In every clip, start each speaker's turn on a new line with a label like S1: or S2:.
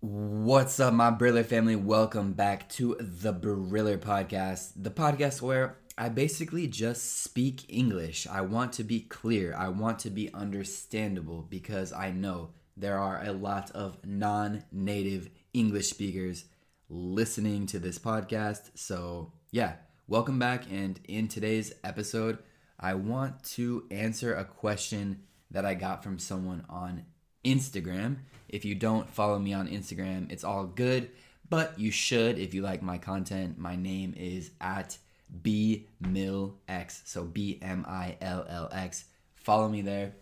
S1: What's up, my Briller family? Welcome back to the Briller Podcast, the podcast where I basically just speak English. I want to be clear, I want to be understandable because I know there are a lot of non native English speakers listening to this podcast. So, yeah, welcome back. And in today's episode, I want to answer a question that I got from someone on Instagram. If you don't follow me on Instagram, it's all good, but you should if you like my content. My name is at bmillx, so B M I L L X. Follow me there.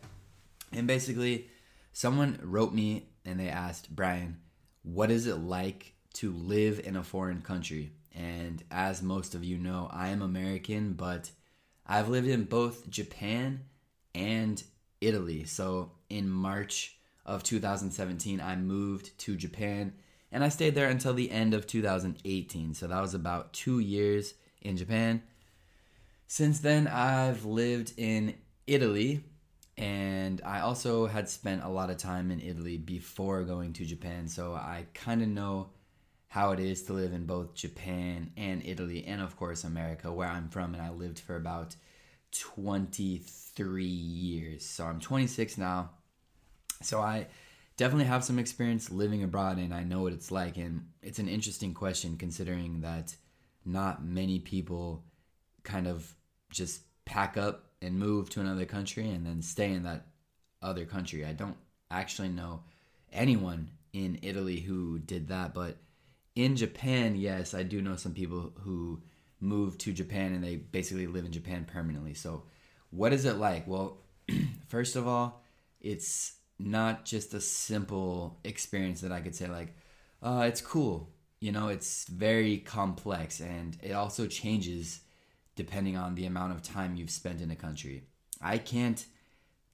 S1: And basically, someone wrote me and they asked, Brian, what is it like to live in a foreign country? And as most of you know, I am American, but I've lived in both Japan and Italy. So in March of 2017, I moved to Japan and I stayed there until the end of 2018. So that was about two years in Japan. Since then, I've lived in Italy and I also had spent a lot of time in Italy before going to Japan. So I kind of know how it is to live in both Japan and Italy, and of course, America, where I'm from. And I lived for about 23 years. So I'm 26 now. So I definitely have some experience living abroad and I know what it's like. And it's an interesting question considering that not many people kind of just pack up and move to another country and then stay in that other country. I don't actually know anyone in Italy who did that, but in Japan, yes, I do know some people who move to Japan and they basically live in Japan permanently. So, what is it like? Well, first of all, it's not just a simple experience that I could say like, uh, it's cool. You know, it's very complex and it also changes depending on the amount of time you've spent in a country. I can't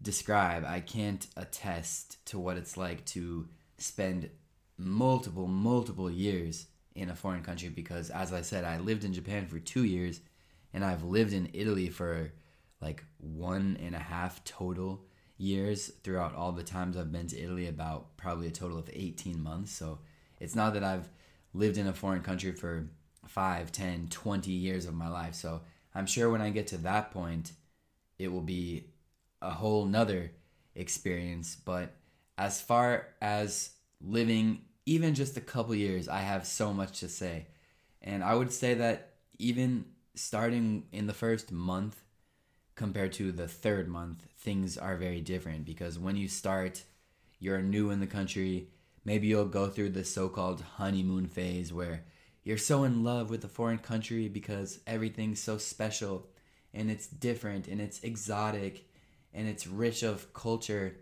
S1: describe, I can't attest to what it's like to spend multiple, multiple years in a foreign country because, as I said, I lived in Japan for two years and I've lived in Italy for like one and a half total years throughout all the times I've been to Italy, about probably a total of 18 months. So it's not that I've lived in a foreign country for 5, 10, 20 years of my life. So I'm sure when I get to that point, it will be a whole nother experience. But as far as living even just a couple years, I have so much to say. And I would say that even starting in the first month compared to the third month, things are very different because when you start, you're new in the country. Maybe you'll go through the so called honeymoon phase where you're so in love with the foreign country because everything's so special and it's different and it's exotic and it's rich of culture.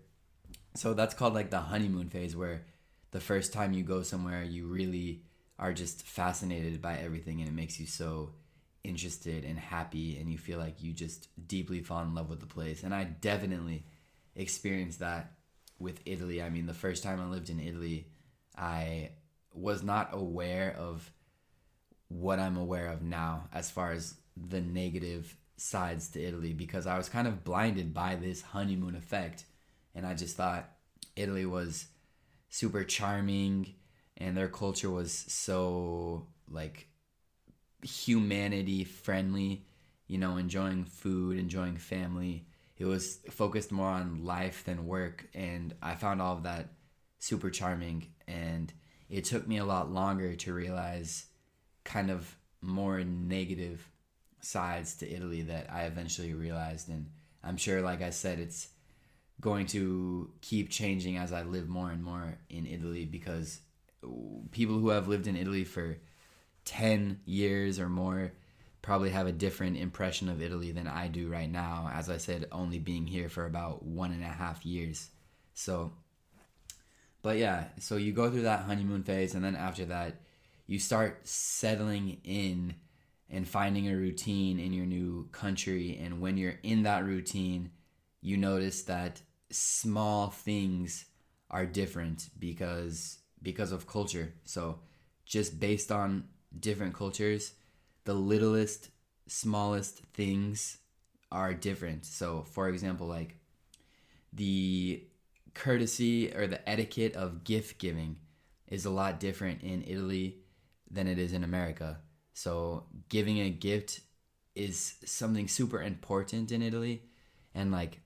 S1: So that's called like the honeymoon phase where the first time you go somewhere you really are just fascinated by everything and it makes you so interested and happy and you feel like you just deeply fall in love with the place. And I definitely experienced that with Italy. I mean, the first time I lived in Italy, I was not aware of what I'm aware of now as far as the negative sides to Italy because I was kind of blinded by this honeymoon effect and I just thought Italy was super charming and their culture was so like humanity friendly, you know, enjoying food, enjoying family. It was focused more on life than work and I found all of that super charming and it took me a lot longer to realize kind of more negative sides to Italy that I eventually realized. And I'm sure, like I said, it's going to keep changing as I live more and more in Italy because people who have lived in Italy for 10 years or more probably have a different impression of Italy than I do right now. As I said, only being here for about one and a half years. So, but yeah, so you go through that honeymoon phase, and then after that, you start settling in and finding a routine in your new country. And when you're in that routine, you notice that small things are different because because of culture. So just based on different cultures, the littlest, smallest things are different. So, for example, like the courtesy or the etiquette of gift giving is a lot different in Italy than it is in America. So, giving a gift is something super important in Italy and like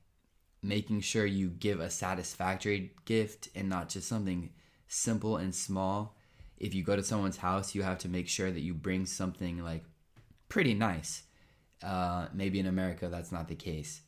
S1: making sure you give a satisfactory gift and not just something simple and small. If you go to someone's house, you have to make sure that you bring something like pretty nice. Uh, maybe in America, that's not the case.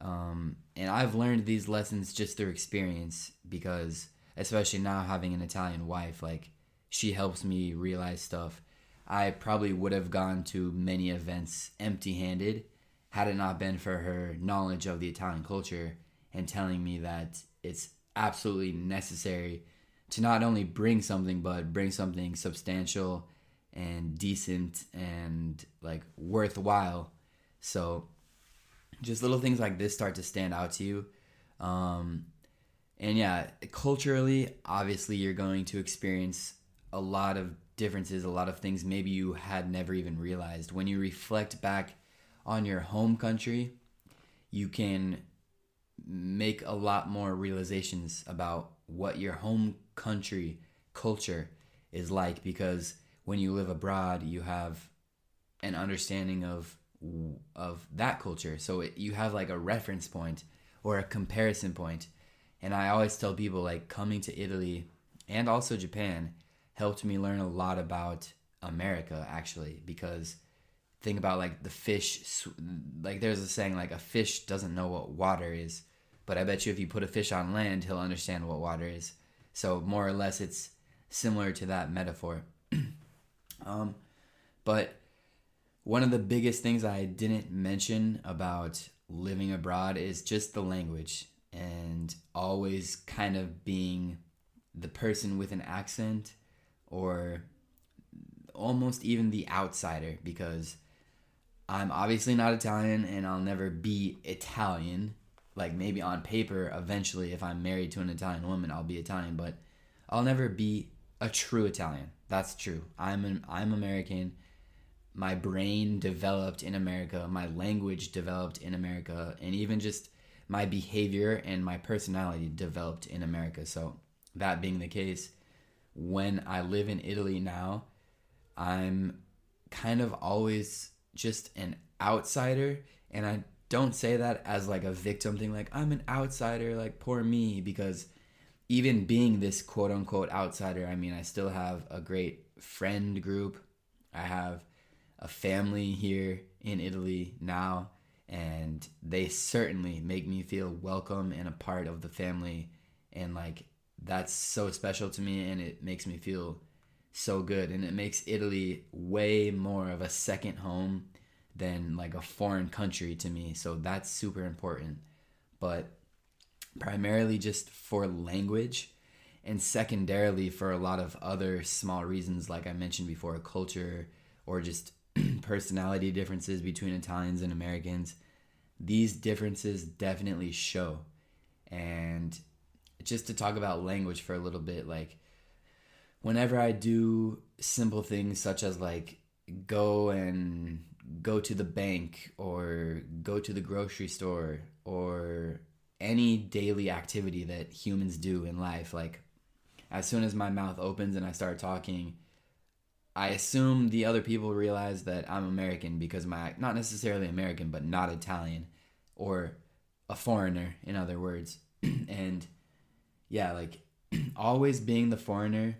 S1: Um, and I've learned these lessons just through experience because, especially now having an Italian wife, like she helps me realize stuff. I probably would have gone to many events empty handed had it not been for her knowledge of the Italian culture and telling me that it's absolutely necessary to not only bring something, but bring something substantial and decent and like worthwhile. So just little things like this start to stand out to you. Um, and yeah, culturally, obviously, you're going to experience a lot of differences, a lot of things maybe you had never even realized. When you reflect back on your home country, you can make a lot more realizations about what your home country culture is like because when you live abroad, you have an understanding of of that culture. So it, you have like a reference point or a comparison point. And I always tell people like coming to Italy and also Japan helped me learn a lot about America actually because think about like the fish like there's a saying like a fish doesn't know what water is but i bet you if you put a fish on land he'll understand what water is. So more or less it's similar to that metaphor. Um, but one of the biggest things i didn't mention about living abroad is just the language and always kind of being the person with an accent or almost even the outsider because I'm obviously not Italian and I'll never be Italian. Like maybe on paper, eventually, if I'm married to an Italian woman, I'll be Italian, but I'll never be a true Italian. That's true. I'm an, I'm American. My brain developed in America. My language developed in America, and even just my behavior and my personality developed in America. So that being the case, when I live in Italy now, I'm kind of always just an outsider and I don't say that as like a victim thing like I'm an outsider like poor me because even being this quote unquote outsider I mean I still have a great friend group. I have a family here in Italy now and they certainly make me feel welcome and a part of the family and like that's so special to me and it makes me feel so good and it makes Italy way more of a second home than like a foreign country to me. So that's super important. But primarily just for language and secondarily for a lot of other small reasons like I mentioned before, culture or just personality differences between Italians and Americans. These differences definitely show. And just to talk about language for a little bit, like whenever I do simple things such as like go and go to the bank or go to the grocery store or any daily activity that humans do in life, like as soon as my mouth opens and I start talking, I assume the other people realize that I'm American because my not necessarily American, but not Italian or a foreigner, in other words. and yeah, like always being the foreigner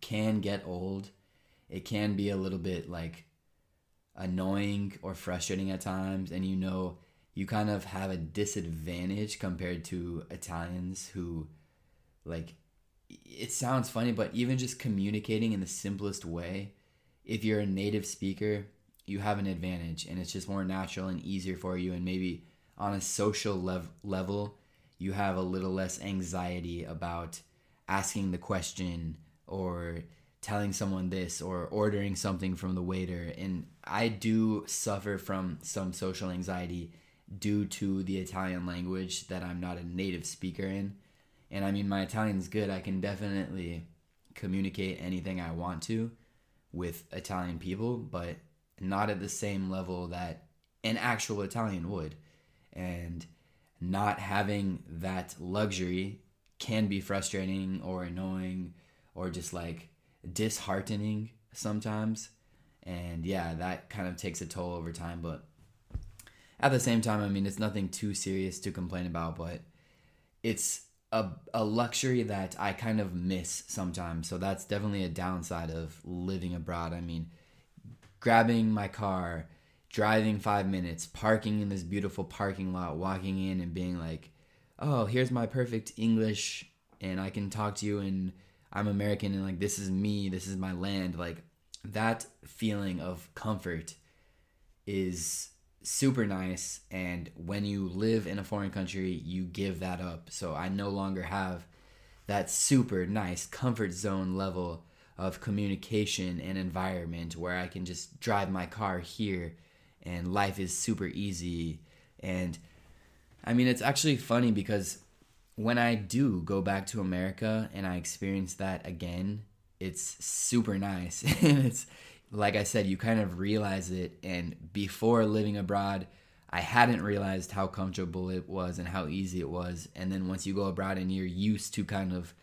S1: can get old. It can be a little bit like annoying or frustrating at times, and you know you kind of have a disadvantage compared to Italians who, like, it sounds funny, but even just communicating in the simplest way, if you're a native speaker, you have an advantage, and it's just more natural and easier for you, and maybe on a social lev- level, you have a little less anxiety about asking the question or telling someone this or ordering something from the waiter and I do suffer from some social anxiety due to the Italian language that I'm not a native speaker in. And I mean my Italian's good. I can definitely communicate anything I want to with Italian people, but not at the same level that an actual Italian would. And not having that luxury can be frustrating or annoying or just like disheartening sometimes. And yeah, that kind of takes a toll over time. But at the same time, I mean, it's nothing too serious to complain about, but it's a, a luxury that I kind of miss sometimes. So that's definitely a downside of living abroad. I mean, grabbing my car, driving five minutes, parking in this beautiful parking lot, walking in and being like, oh, here's my perfect English, and I can talk to you, and I'm American, and like, this is me, this is my land. Like, that feeling of comfort is super nice. And when you live in a foreign country, you give that up. So I no longer have that super nice comfort zone level of communication and environment where I can just drive my car here and life is super easy. And I mean, it's actually funny because when I do go back to America and I experience that again, it's super nice. and it's like I said, you kind of realize it. And before living abroad, I hadn't realized how comfortable it was and how easy it was. And then once you go abroad and you're used to kind of,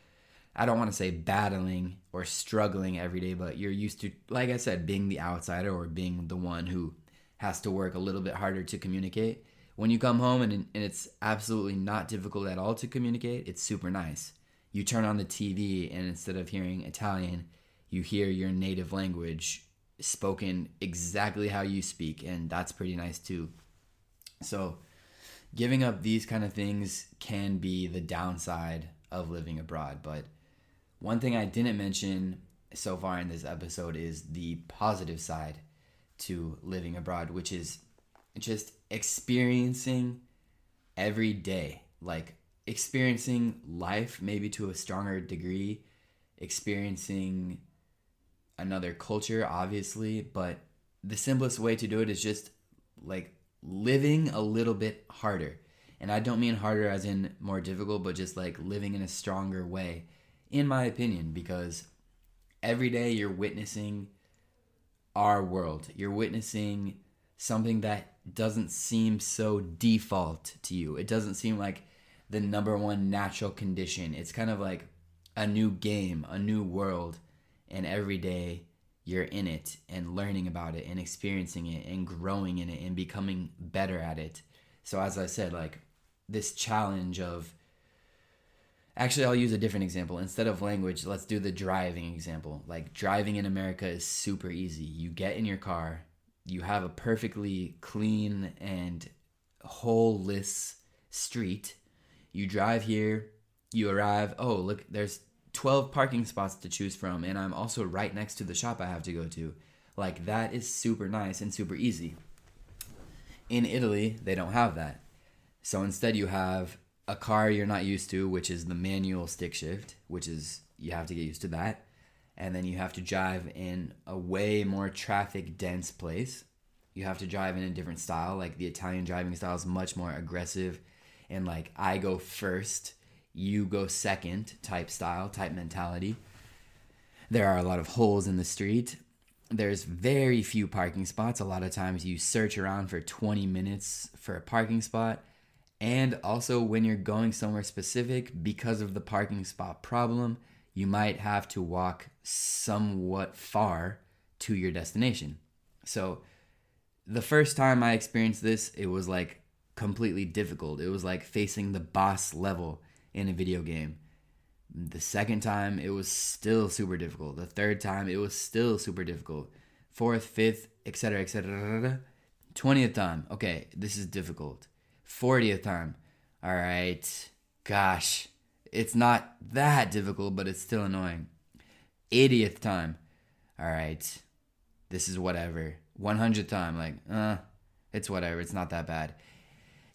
S1: I don't want to say battling or struggling every day, but you're used to, like I said, being the outsider or being the one who has to work a little bit harder to communicate. When you come home and, and it's absolutely not difficult at all to communicate, it's super nice. You turn on the TV and instead of hearing Italian, you hear your native language spoken exactly how you speak, and that's pretty nice too. So, giving up these kind of things can be the downside of living abroad. But one thing I didn't mention so far in this episode is the positive side to living abroad, which is just experiencing every day, like experiencing life maybe to a stronger degree, experiencing another culture, obviously, but the simplest way to do it is just like living a little bit harder. And I don't mean harder as in more difficult, but just like living in a stronger way, in my opinion, because every day you're witnessing our world. You're witnessing something that doesn't seem so default to you. It doesn't seem like the number one natural condition. It's kind of like a new game, a new world and every day you're in it and learning about it and experiencing it and growing in it and becoming better at it. So as I said, like this challenge of actually I'll use a different example. Instead of language, let's do the driving example. Like driving in America is super easy. You get in your car, you have a perfectly clean and holeless street. You drive here, you arrive, oh, look, there's 12 parking spots to choose from, and I'm also right next to the shop I have to go to. Like, that is super nice and super easy. In Italy, they don't have that. So instead, you have a car you're not used to, which is the manual stick shift, which is you have to get used to that. And then you have to drive in a way more traffic dense place. You have to drive in a different style. Like the Italian driving style is much more aggressive and like I go first you go second type style, type mentality. There are a lot of holes in the street. There's very few parking spots. A lot of times you search around for 20 minutes for a parking spot. And also, when you're going somewhere specific, because of the parking spot problem, you might have to walk somewhat far to your destination. So, the first time I experienced this, it was like completely difficult. It was like facing the boss level in a video game. The second time, it was still super difficult. The third time, it was still super difficult. Fourth, fifth, etc., etc. 20th time, okay, this is difficult. 40th time, all right, gosh, it's not that difficult, but it's still annoying. 80th time, all right, this is whatever. 100th time, like, uh, it's whatever, it's not that bad.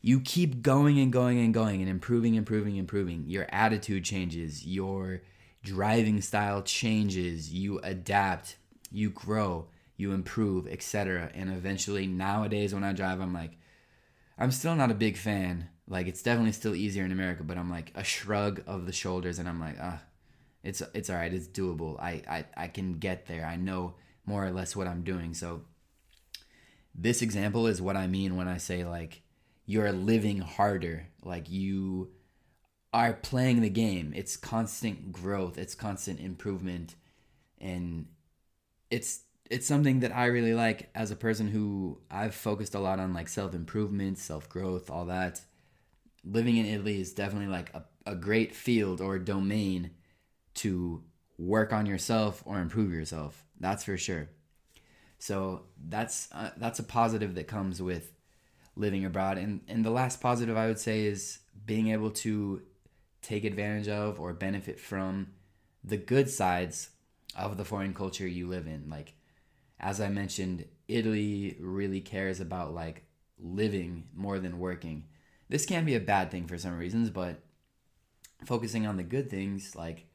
S1: You keep going and going and going and improving, improving, improving. Your attitude changes, your driving style changes, you adapt, you grow, you improve, etc. And eventually, nowadays, when I drive, I'm like, I'm still not a big fan. Like, it's definitely still easier in America, but I'm like a shrug of the shoulders, and I'm like, ah, it's it's all right, it's doable. I I I can get there. I know more or less what I'm doing. So this example is what I mean when I say like you're living harder. Like you are playing the game. It's constant growth, it's constant improvement and it's it's something that I really like as a person who I've focused a lot on like self-improvement, self-growth, all that. Living in Italy is definitely like a, a great field or domain to work on yourself or improve yourself. That's for sure. So that's uh, that's a positive that comes with living abroad. And and the last positive I would say is being able to take advantage of or benefit from the good sides of the foreign culture you live in. Like as I mentioned, Italy really cares about like living more than working. This can be a bad thing for some reasons, but focusing on the good things like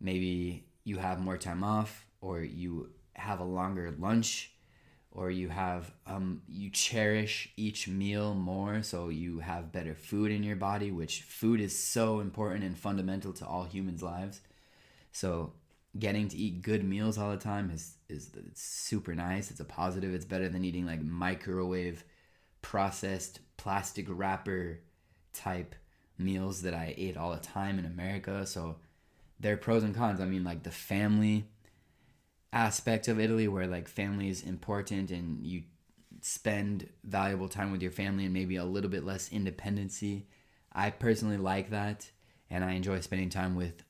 S1: maybe you have more time off or you have a longer lunch or you have um, you cherish each meal more so you have better food in your body which food is so important and fundamental to all humans lives so getting to eat good meals all the time is is super nice. It's a positive. It's better than eating like microwave processed plastic wrapper type meals that i ate all the time in america. So there are pros and cons. I mean like the family aspect of Italy where like family is important and you spend valuable time with your family and maybe a little bit less independency. I personally like that and I enjoy spending time with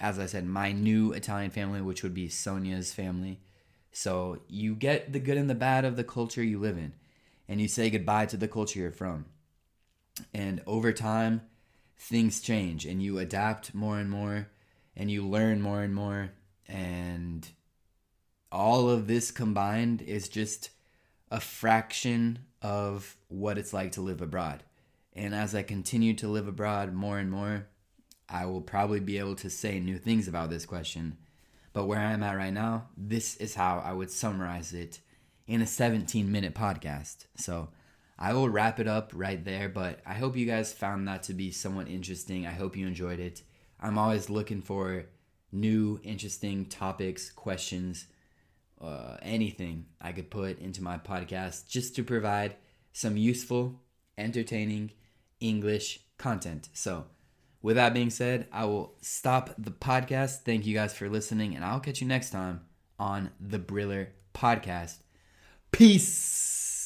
S1: as I said my new Italian family which would be Sonia's family. So you get the good and the bad of the culture you live in and you say goodbye to the culture you're from. And over time things change and you adapt more and more and you learn more and more and all of this combined is just a fraction of what it's like to live abroad. And as I continue to live abroad more and more, I will probably be able to say new things about this question. But where I'm at right now, this is how I would summarize it in a 17 minute podcast. So I will wrap it up right there, but I hope you guys found that to be somewhat interesting. I hope you enjoyed it. I'm always looking for new, interesting topics, questions uh, anything I could put into my podcast just to provide some useful, entertaining English content. So, with that being said, I will stop the podcast. Thank you guys for listening, and I'll catch you next time on the Briller Podcast. Peace.